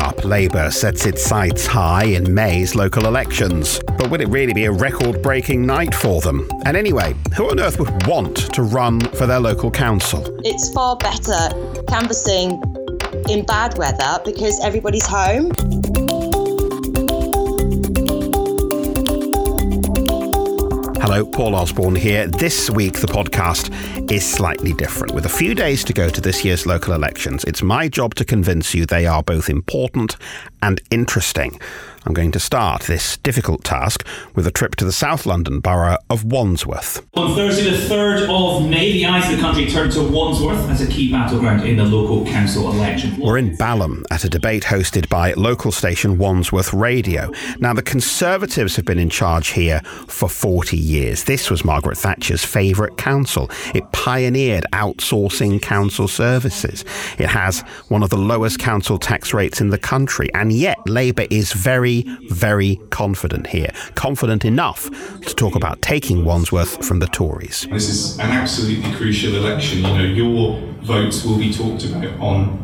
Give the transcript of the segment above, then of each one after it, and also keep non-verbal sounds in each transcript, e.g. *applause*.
up, Labour sets its sights high in May's local elections. But will it really be a record breaking night for them? And anyway, who on earth would want to run for their local council? It's far better canvassing in bad weather because everybody's home. Hello, Paul Osborne here. This week, the podcast is slightly different. With a few days to go to this year's local elections, it's my job to convince you they are both important and interesting. I'm going to start this difficult task with a trip to the South London borough of Wandsworth. On Thursday, the 3rd of May, the eyes of the country turned to Wandsworth as a key battleground in the local council election. We're in Balham at a debate hosted by local station Wandsworth Radio. Now, the Conservatives have been in charge here for 40 years. This was Margaret Thatcher's favourite council. It pioneered outsourcing council services. It has one of the lowest council tax rates in the country, and yet Labour is very very, very confident here. Confident enough to talk about taking Wandsworth from the Tories. This is an absolutely crucial election. You know, your votes will be talked about on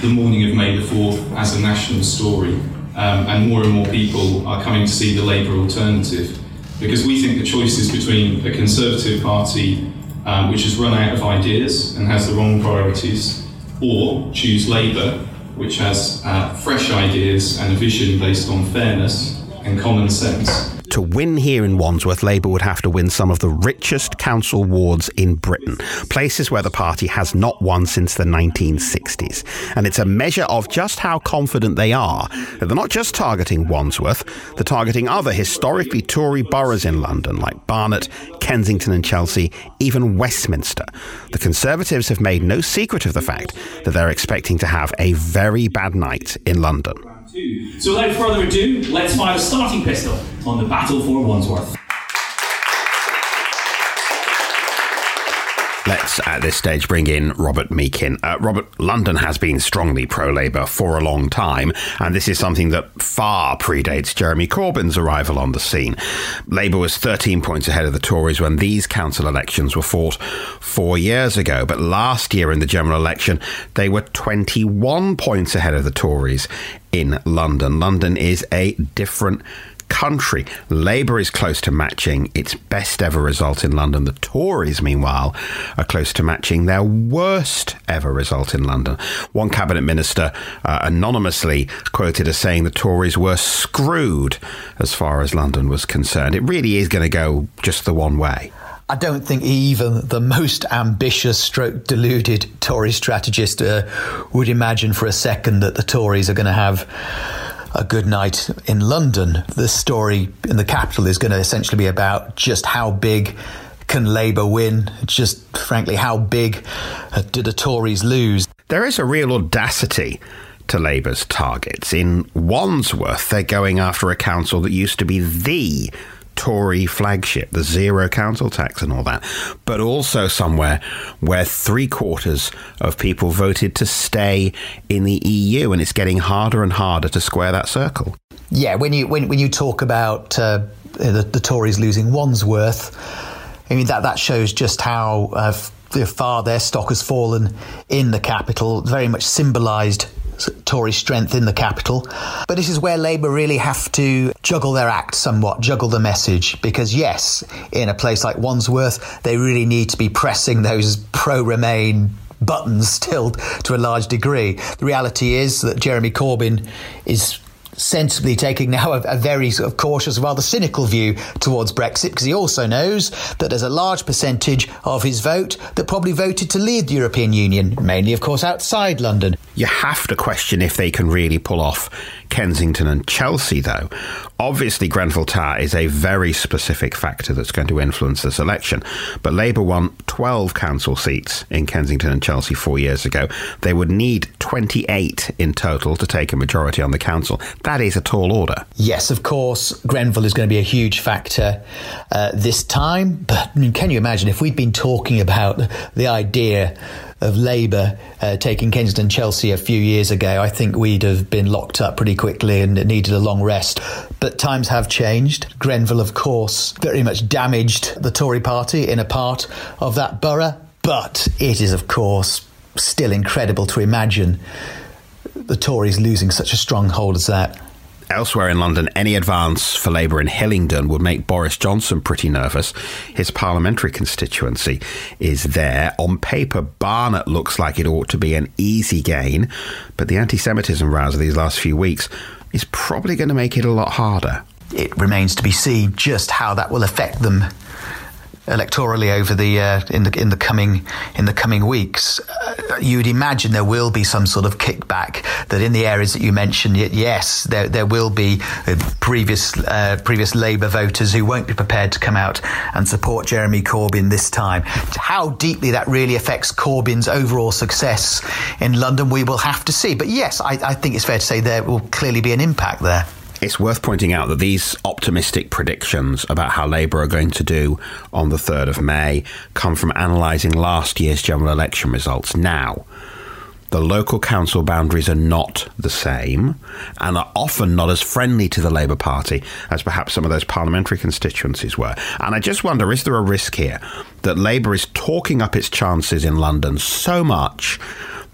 the morning of May the 4th as a national story. Um, and more and more people are coming to see the Labour alternative because we think the choice is between a Conservative Party um, which has run out of ideas and has the wrong priorities, or choose Labour, which has uh, fresh ideas and a vision based on fairness and common sense. To win here in Wandsworth, Labour would have to win some of the richest council wards in Britain, places where the party has not won since the 1960s. And it's a measure of just how confident they are that they're not just targeting Wandsworth, they're targeting other historically Tory boroughs in London like Barnet, Kensington, and Chelsea, even Westminster. The Conservatives have made no secret of the fact that they're expecting to have a very bad night in London. So without further ado, let's fire the starting pistol on the battle for Wandsworth. Let's at this stage bring in Robert Meakin. Uh, Robert, London has been strongly pro Labour for a long time, and this is something that far predates Jeremy Corbyn's arrival on the scene. Labour was 13 points ahead of the Tories when these council elections were fought four years ago, but last year in the general election, they were 21 points ahead of the Tories in London. London is a different country. Labour is close to matching its best ever result in London. The Tories, meanwhile, are close to matching their worst ever result in London. One cabinet minister uh, anonymously quoted as saying the Tories were screwed as far as London was concerned. It really is going to go just the one way. I don't think even the most ambitious stroke deluded Tory strategist uh, would imagine for a second that the Tories are going to have a good night in London. The story in the capital is going to essentially be about just how big can Labour win? Just frankly, how big uh, do the Tories lose? There is a real audacity to Labour's targets. In Wandsworth, they're going after a council that used to be the Tory flagship, the zero council tax and all that, but also somewhere where three quarters of people voted to stay in the EU, and it's getting harder and harder to square that circle. Yeah, when you when when you talk about uh, the, the, Tories losing Wandsworth, I mean that that shows just how. Uh, far their stock has fallen in the capital, very much symbolised Tory strength in the capital. But this is where Labour really have to juggle their act somewhat, juggle the message, because yes, in a place like Wandsworth, they really need to be pressing those pro Remain buttons still to a large degree. The reality is that Jeremy Corbyn is sensibly taking now a, a, very sort of cautious, rather cynical view towards Brexit because he also knows that there's a large percentage of his vote that probably voted to leave the European Union, mainly, of course, outside London. You have to question if they can really pull off Kensington and Chelsea, though. Obviously, Grenfell Tower is a very specific factor that's going to influence this election. But Labour won 12 council seats in Kensington and Chelsea four years ago. They would need 28 in total to take a majority on the council. That is a tall order. Yes, of course, Grenfell is going to be a huge factor uh, this time. But I mean, can you imagine if we'd been talking about the idea of Labour uh, taking Kensington Chelsea a few years ago, I think we'd have been locked up pretty quickly and needed a long rest. But times have changed. Grenfell, of course, very much damaged the Tory party in a part of that borough. But it is, of course, still incredible to imagine the Tories losing such a stronghold as that. Elsewhere in London, any advance for Labour in Hillingdon would make Boris Johnson pretty nervous. His parliamentary constituency is there. On paper, Barnet looks like it ought to be an easy gain, but the anti Semitism rows of these last few weeks is probably going to make it a lot harder. It remains to be seen just how that will affect them electorally over the uh, in the in the coming in the coming weeks, uh, you would imagine there will be some sort of kickback. That in the areas that you mentioned, yes, there there will be uh, previous uh, previous Labour voters who won't be prepared to come out and support Jeremy Corbyn this time. How deeply that really affects Corbyn's overall success in London, we will have to see. But yes, I, I think it's fair to say there will clearly be an impact there. It's worth pointing out that these optimistic predictions about how Labour are going to do on the 3rd of May come from analysing last year's general election results. Now, the local council boundaries are not the same and are often not as friendly to the Labour Party as perhaps some of those parliamentary constituencies were. And I just wonder is there a risk here that Labour is talking up its chances in London so much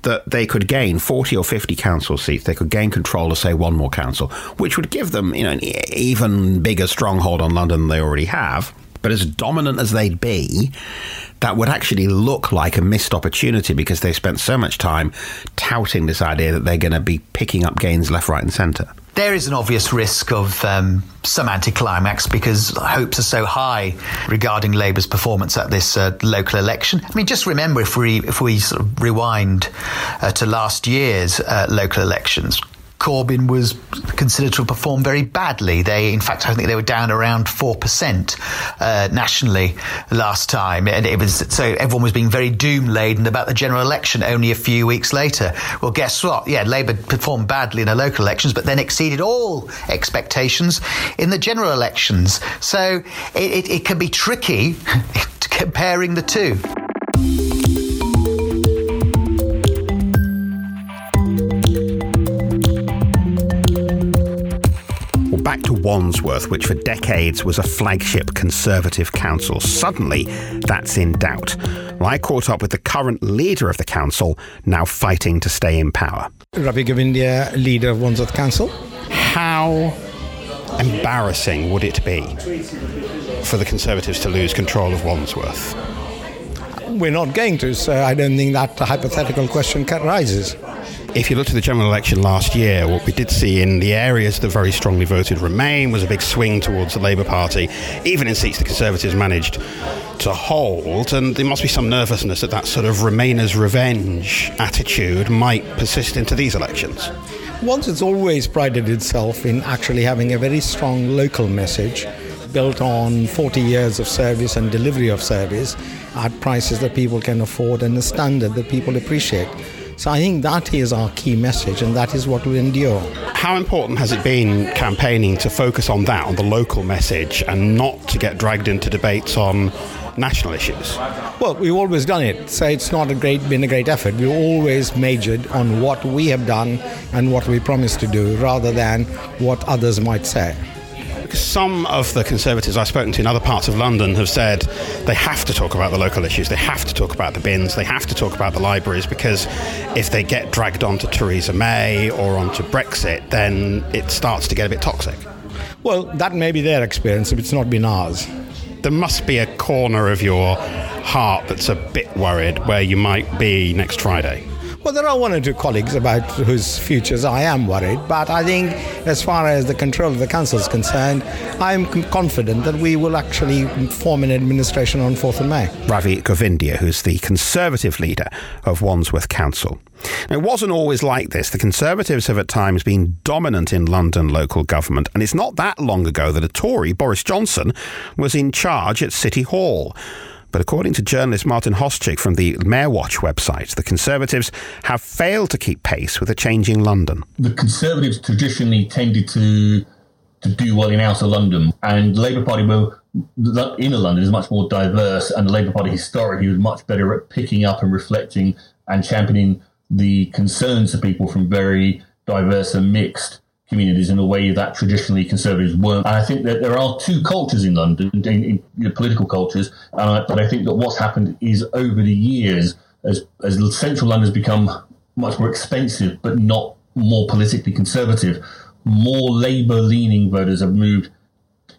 that they could gain 40 or 50 council seats. They could gain control of, say, one more council, which would give them, you know, an even bigger stronghold on London than they already have. But as dominant as they'd be, that would actually look like a missed opportunity because they spent so much time touting this idea that they're going to be picking up gains left, right, and centre there is an obvious risk of um, some anticlimax because hopes are so high regarding Labour's performance at this uh, local election. I mean, just remember if we if we sort of rewind uh, to last year's uh, local elections, Corbyn was considered to have performed very badly. They, in fact, I think they were down around four percent uh, nationally last time, and it was so everyone was being very doom laden about the general election. Only a few weeks later, well, guess what? Yeah, Labour performed badly in the local elections, but then exceeded all expectations in the general elections. So it, it, it can be tricky *laughs* comparing the two. Wandsworth, which for decades was a flagship Conservative council. Suddenly, that's in doubt. Well, I caught up with the current leader of the council, now fighting to stay in power. Ravi Govindia, leader of Wandsworth Council. How embarrassing would it be for the Conservatives to lose control of Wandsworth? We're not going to, so I don't think that hypothetical question arises. if you looked at the general election last year, what we did see in the areas that very strongly voted Remain was a big swing towards the Labour Party, even in seats the Conservatives managed to hold. And there must be some nervousness that that sort of Remainers' revenge attitude might persist into these elections. Once it's always prided itself in actually having a very strong local message built on 40 years of service and delivery of service at prices that people can afford and a standard that people appreciate. So I think that is our key message, and that is what will endure. How important has it been campaigning to focus on that, on the local message, and not to get dragged into debates on national issues? Well, we've always done it, so it's not a great been a great effort. We've always majored on what we have done and what we promised to do, rather than what others might say. Some of the Conservatives I've spoken to in other parts of London have said they have to talk about the local issues, they have to talk about the bins, they have to talk about the libraries because if they get dragged onto Theresa May or onto Brexit, then it starts to get a bit toxic. Well, that may be their experience, but it's not been ours. There must be a corner of your heart that's a bit worried where you might be next Friday. Well, there are one or two colleagues about whose futures I am worried, but I think as far as the control of the council is concerned, I'm confident that we will actually form an administration on 4th of May. Ravi Govindia, who's the Conservative leader of Wandsworth Council. Now, it wasn't always like this. The Conservatives have at times been dominant in London local government, and it's not that long ago that a Tory, Boris Johnson, was in charge at City Hall. But according to journalist Martin Hoscik from the Mayor Watch website, the Conservatives have failed to keep pace with a changing London. The Conservatives traditionally tended to to do well in outer London, and the Labour Party were inner London is much more diverse, and the Labour Party historically was much better at picking up and reflecting and championing the concerns of people from very diverse and mixed communities in a way that traditionally conservatives weren't. And I think that there are two cultures in London, in, in political cultures, uh, but I think that what's happened is over the years, as, as central London has become much more expensive, but not more politically conservative, more Labour leaning voters have moved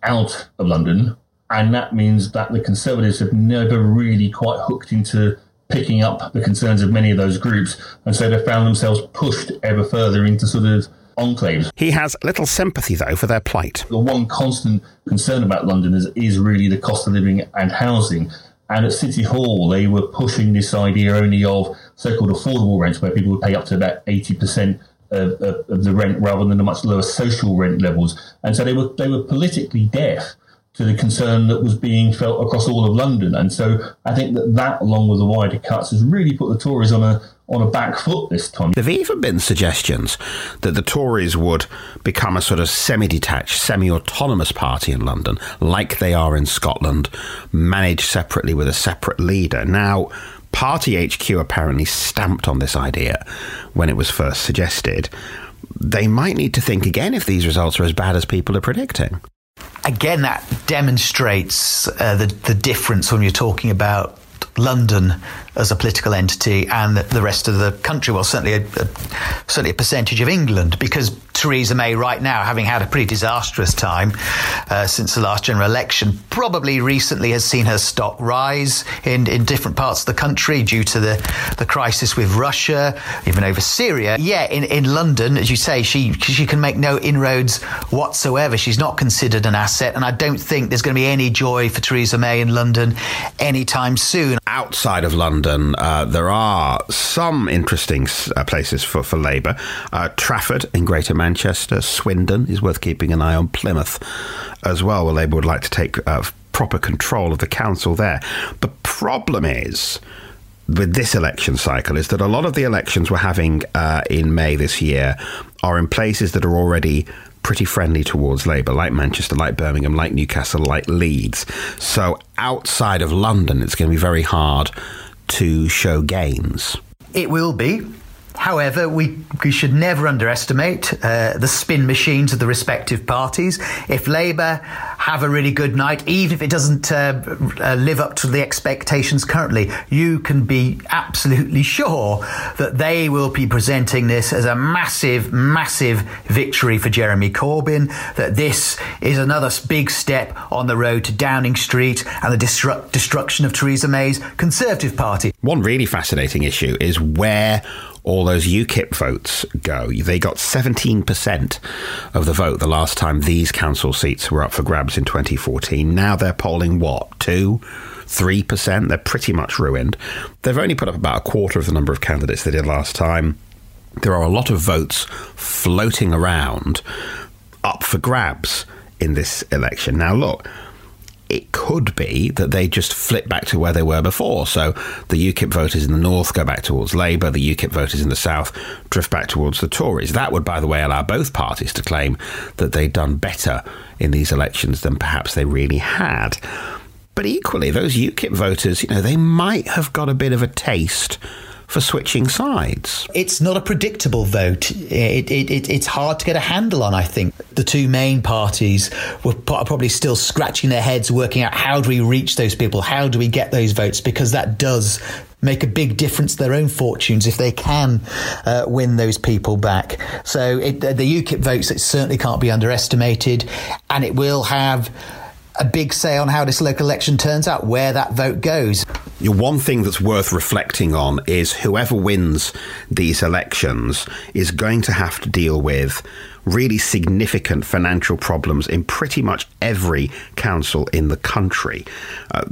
out of London. And that means that the Conservatives have never really quite hooked into picking up the concerns of many of those groups. And so they found themselves pushed ever further into sort of enclaves. He has little sympathy, though, for their plight. The one constant concern about London is, is really the cost of living and housing. And at City Hall, they were pushing this idea only of so called affordable rents, where people would pay up to about 80% of, of, of, the rent rather than the much lower social rent levels. And so they were, they were politically deaf to the concern that was being felt across all of London. And so I think that that, along with the wider cuts, has really put the Tories on a on a back foot this time. There've even been suggestions that the Tories would become a sort of semi detached, semi autonomous party in London, like they are in Scotland, managed separately with a separate leader. Now, Party HQ apparently stamped on this idea when it was first suggested. They might need to think again if these results are as bad as people are predicting. Again, that demonstrates uh, the, the difference when you're talking about London as a political entity and the rest of the country. Well, certainly a, a, certainly a percentage of England, because Theresa May, right now, having had a pretty disastrous time uh, since the last general election, probably recently has seen her stock rise in, in different parts of the country due to the, the crisis with Russia, even over Syria. Yeah, in, in London, as you say, she she can make no inroads whatsoever. She's not considered an asset, and I don't think there's going to be any joy for Theresa May in London anytime soon. Outside of London, London, uh, there are some interesting uh, places for, for Labour. Uh, Trafford in Greater Manchester, Swindon is worth keeping an eye on, Plymouth as well, where Labour would like to take uh, proper control of the council there. The problem is with this election cycle is that a lot of the elections we're having uh, in May this year are in places that are already pretty friendly towards Labour, like Manchester, like Birmingham, like Newcastle, like Leeds. So outside of London, it's going to be very hard to show gains. It will be. However, we, we should never underestimate uh, the spin machines of the respective parties. If Labour have a really good night, even if it doesn't uh, uh, live up to the expectations currently, you can be absolutely sure that they will be presenting this as a massive, massive victory for Jeremy Corbyn, that this is another big step on the road to Downing Street and the destru- destruction of Theresa May's Conservative Party. One really fascinating issue is where all those UKIP votes go. They got 17% of the vote the last time these council seats were up for grabs in 2014. Now they're polling what, 2 3%? They're pretty much ruined. They've only put up about a quarter of the number of candidates they did last time. There are a lot of votes floating around up for grabs in this election. Now, look, it could be that they just flip back to where they were before. So the UKIP voters in the north go back towards Labour, the UKIP voters in the south drift back towards the Tories. That would, by the way, allow both parties to claim that they'd done better in these elections than perhaps they really had. But equally, those UKIP voters, you know, they might have got a bit of a taste for switching sides. It's not a predictable vote. It, it, it, it's hard to get a handle on, I think. The two main parties were probably still scratching their heads, working out how do we reach those people? How do we get those votes? Because that does make a big difference to their own fortunes if they can uh, win those people back. So it, the UKIP votes it certainly can't be underestimated, and it will have a big say on how this local election turns out, where that vote goes. One thing that's worth reflecting on is whoever wins these elections is going to have to deal with really significant financial problems in pretty much every council in the country. Uh,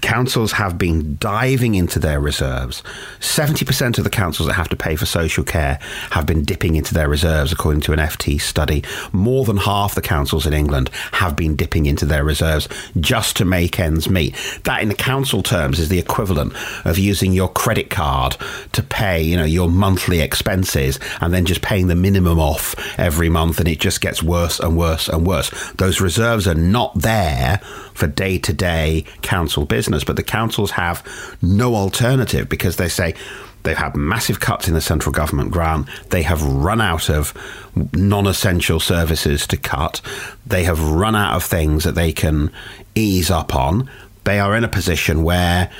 councils have been diving into their reserves. 70% of the councils that have to pay for social care have been dipping into their reserves, according to an FT study. More than half the councils in England have been dipping into their reserves just to make ends meet. That, in the council terms, is the equivalent of using your credit card to pay, you know, your monthly expenses and then just paying the minimum off every month and it just gets worse and worse and worse. Those reserves are not there for day to day council business, but the councils have no alternative because they say, They've had massive cuts in the central government grant. They have run out of non essential services to cut. They have run out of things that they can ease up on. They are in a position where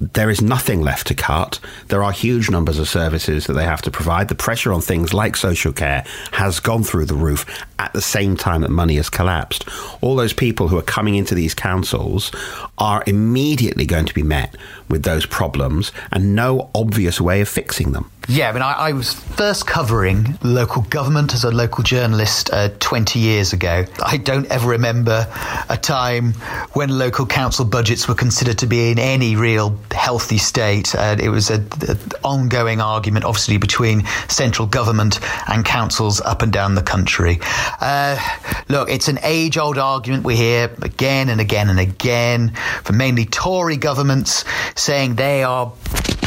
there is nothing left to cut. There are huge numbers of services that they have to provide. The pressure on things like social care has gone through the roof at the same time that money has collapsed. All those people who are coming into these councils are immediately going to be met with those problems and no obvious way of fixing them. Yeah, I mean, I, I, was first covering local government as a local journalist uh, 20 years ago. I don't ever remember a time when local council budgets were considered to be in any real healthy state. Uh, it was an ongoing argument, obviously, between central government and councils up and down the country. Uh, look, it's an age old argument we hear again and again and again from mainly Tory governments saying they are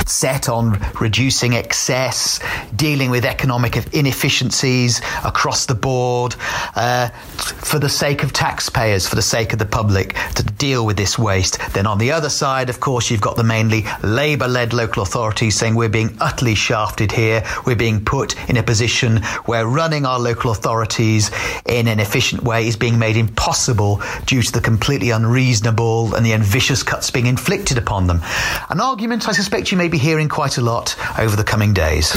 set on reducing excess, dealing with economic inefficiencies across the board, uh, for the sake of taxpayers, for the sake of the public, to deal with this waste. Then on the other side, of course, you've got the mainly Labour led local authorities saying we're being utterly shafted here. We're being put in a position where running our local authorities in an efficient way is being made impossible due to the completely unreasonable and the vicious cuts being inflicted upon them. An argument I suspect you may be hearing quite a lot over the coming days.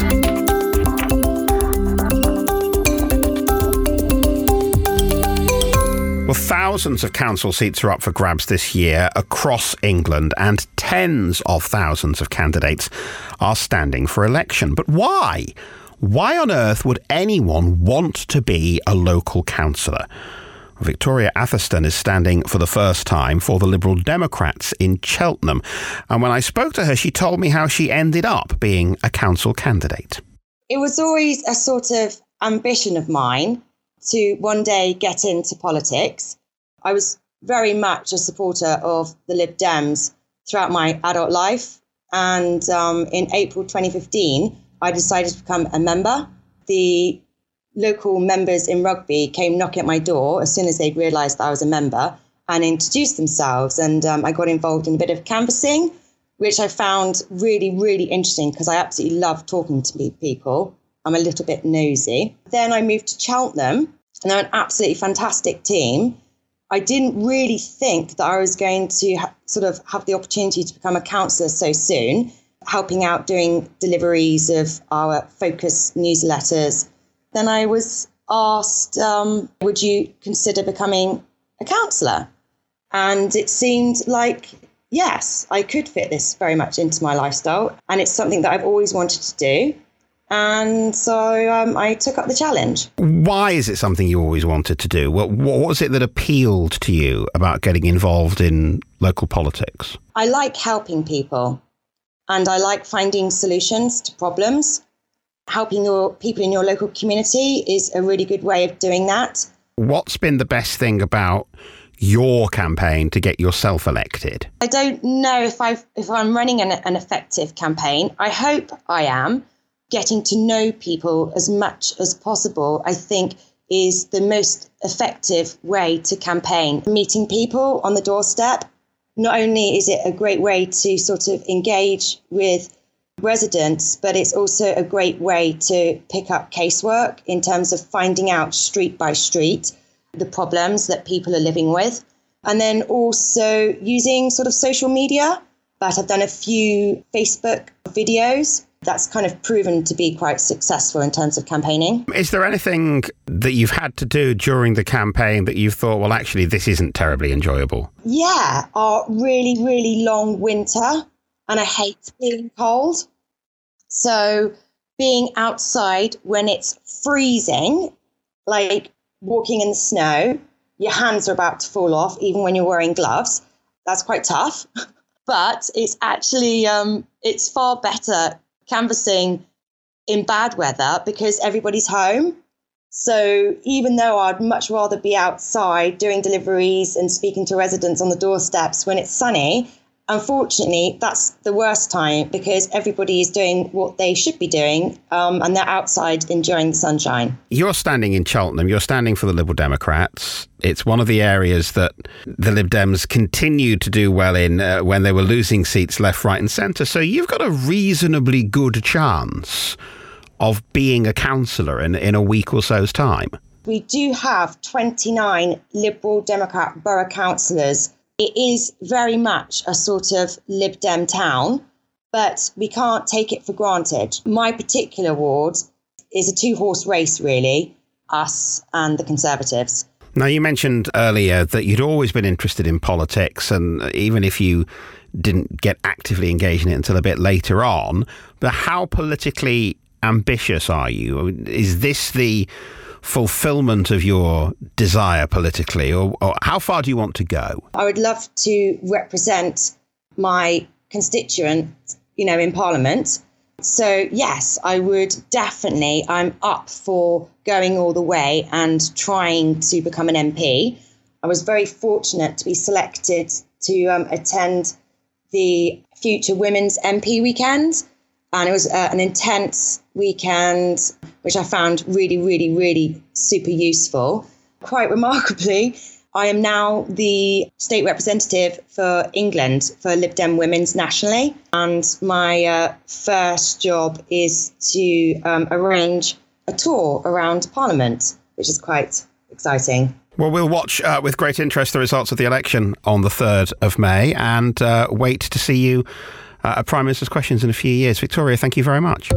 Well, thousands of council seats are up for grabs this year across England, and tens of thousands of candidates are standing for election. But why? Why on earth would anyone want to be a local councillor? Victoria Atherstone is standing for the first time for the Liberal Democrats in Cheltenham. And when I spoke to her, she told me how she ended up being a council candidate. It was always a sort of ambition of mine to one day get into politics. I was very much a supporter of the Lib Dems throughout my adult life. And um, in April 2015, I decided to become a member. The local members in Rugby came knocking at my door as soon as they realised that I was a member and introduced themselves. And um, I got involved in a bit of canvassing, which I found really, really interesting because I absolutely love talking to people. I'm a little bit nosy. Then I moved to Cheltenham, and they're an absolutely fantastic team. I didn't really think that I was going to ha- sort of have the opportunity to become a councillor so soon, helping out doing deliveries of our focus newsletters then I was asked, um, Would you consider becoming a councillor? And it seemed like, yes, I could fit this very much into my lifestyle. And it's something that I've always wanted to do. And so um, I took up the challenge. Why is it something you always wanted to do? What, what was it that appealed to you about getting involved in local politics? I like helping people and I like finding solutions to problems helping your people in your local community is a really good way of doing that. What's been the best thing about your campaign to get yourself elected? I don't know if I if I'm running an, an effective campaign. I hope I am. Getting to know people as much as possible, I think, is the most effective way to campaign. Meeting people on the doorstep. Not only is it a great way to sort of engage with residents, but it's also a great way to pick up casework in terms of finding out street by street the problems that people are living with. And then also using sort of social media. But I've done a few Facebook videos that's kind of proven to be quite successful in terms of campaigning. Is there anything that you've had to do during the campaign that you've thought, well, actually, this isn't terribly enjoyable? Yeah, our really, really long winter and I hate being cold. So being outside when it's freezing, like walking in the snow, your hands are about to fall off, even when you're wearing gloves. That's quite tough. *laughs* but it's actually um, it's far better canvassing in bad weather because everybody's home. So even though I'd much rather be outside doing deliveries and speaking to residents on the doorsteps when it's sunny, unfortunately, that's the worst time because everybody is doing what they should be doing um, and they're outside enjoying the sunshine. You're standing in Cheltenham, you're standing for the Liberal Democrats. It's one of the areas that the Lib Dems continued to do well in uh, when they were losing seats left, right, and centre. So you've got a reasonably good chance of being a councillor in, in a week or so's time. We do have 29 Liberal Democrat borough councillors it is very much a sort of Lib Dem town, but we can't take it for granted. My particular ward is a two horse race, really, us and the Conservatives. Now, you mentioned earlier that you'd always been interested in politics, and even if you didn't get actively engaged in it until a bit later on, but how politically ambitious are you? Is this the fulfillment of your desire politically, or, or how far do you want to go? I would love to represent my constituent, you know, in Parliament. So, yes, I would definitely, I'm up for going all the way and trying to become an MP. I was very fortunate to be selected to um, attend the Future Women's MP weekend. And it was uh, an intense weekend, which I found really, really, really super useful. Quite remarkably, *laughs* I am now the state representative for England for Lib Dem Women's nationally. And my uh, first job is to um, arrange a tour around Parliament, which is quite exciting. Well, we'll watch uh, with great interest the results of the election on the 3rd of May and uh, wait to see you uh, Prime Minister's Questions in a few years. Victoria, thank you very much.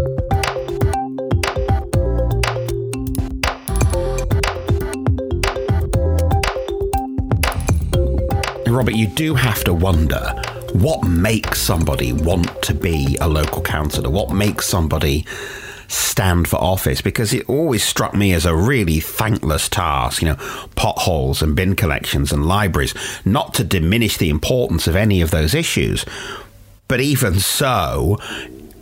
Robert, you do have to wonder what makes somebody want to be a local councillor? What makes somebody stand for office? Because it always struck me as a really thankless task, you know, potholes and bin collections and libraries, not to diminish the importance of any of those issues. But even so,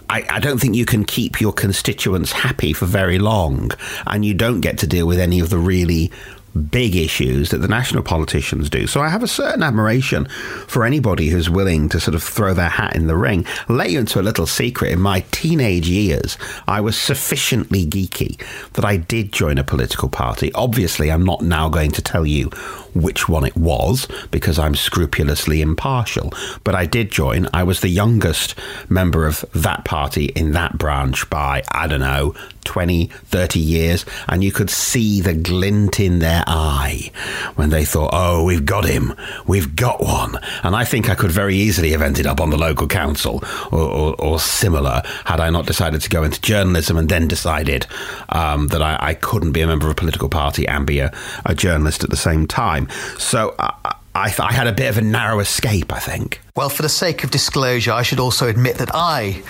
I, I, don't think you can keep your constituents happy for very long, and you don't get to deal with any of the really big issues that the national politicians do. So I have a certain admiration for anybody who's willing to sort of throw their hat in the ring. I'll let you into a little secret. In my teenage years, I was sufficiently geeky that I did join a political party. Obviously, I'm not now going to tell you which one it was because I'm scrupulously impartial. But I did join. I was the youngest member of that party in that branch by, I don't know, 20, 30 years. And you could see the glint in their eye when they thought, oh, we've got him. We've got one. And I think I could very easily have ended up on the local council or, or, or similar had I not decided to go into journalism and then decided um, that I, I, couldn't be a member of a political party and be a, a journalist at the same time time. So I, I, I had a bit of a narrow escape, I think. Well, for the sake of disclosure, I should also admit that I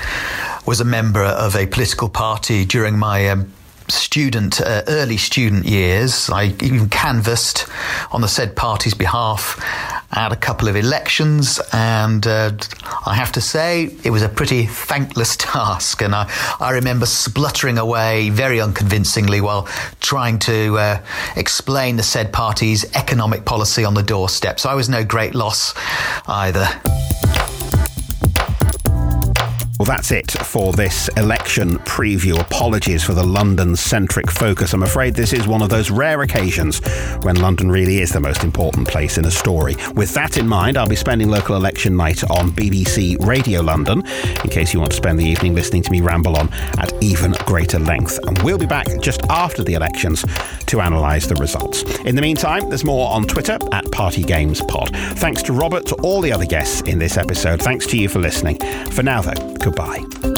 was a member of a political party during my um, student, uh, early student years. I even canvassed on the said party's behalf at a couple of elections, and uh, I have to say it was a pretty thankless *laughs* task. And I, I remember spluttering away very unconvincingly while trying to uh, explain the said party's economic policy on the doorstep. So I was no great loss either. Well, that's it for this election preview. Apologies for the London centric focus. I'm afraid this is one of those rare occasions when London really is the most important place in a story. With that in mind, I'll be spending local election night on BBC Radio London, in case you want to spend the evening listening to me ramble on at even greater length. And we'll be back just after the elections to analyse the results. In the meantime, there's more on Twitter at Party Games Pod. Thanks to Robert, to all the other guests in this episode. Thanks to you for listening. For now, though, Goodbye.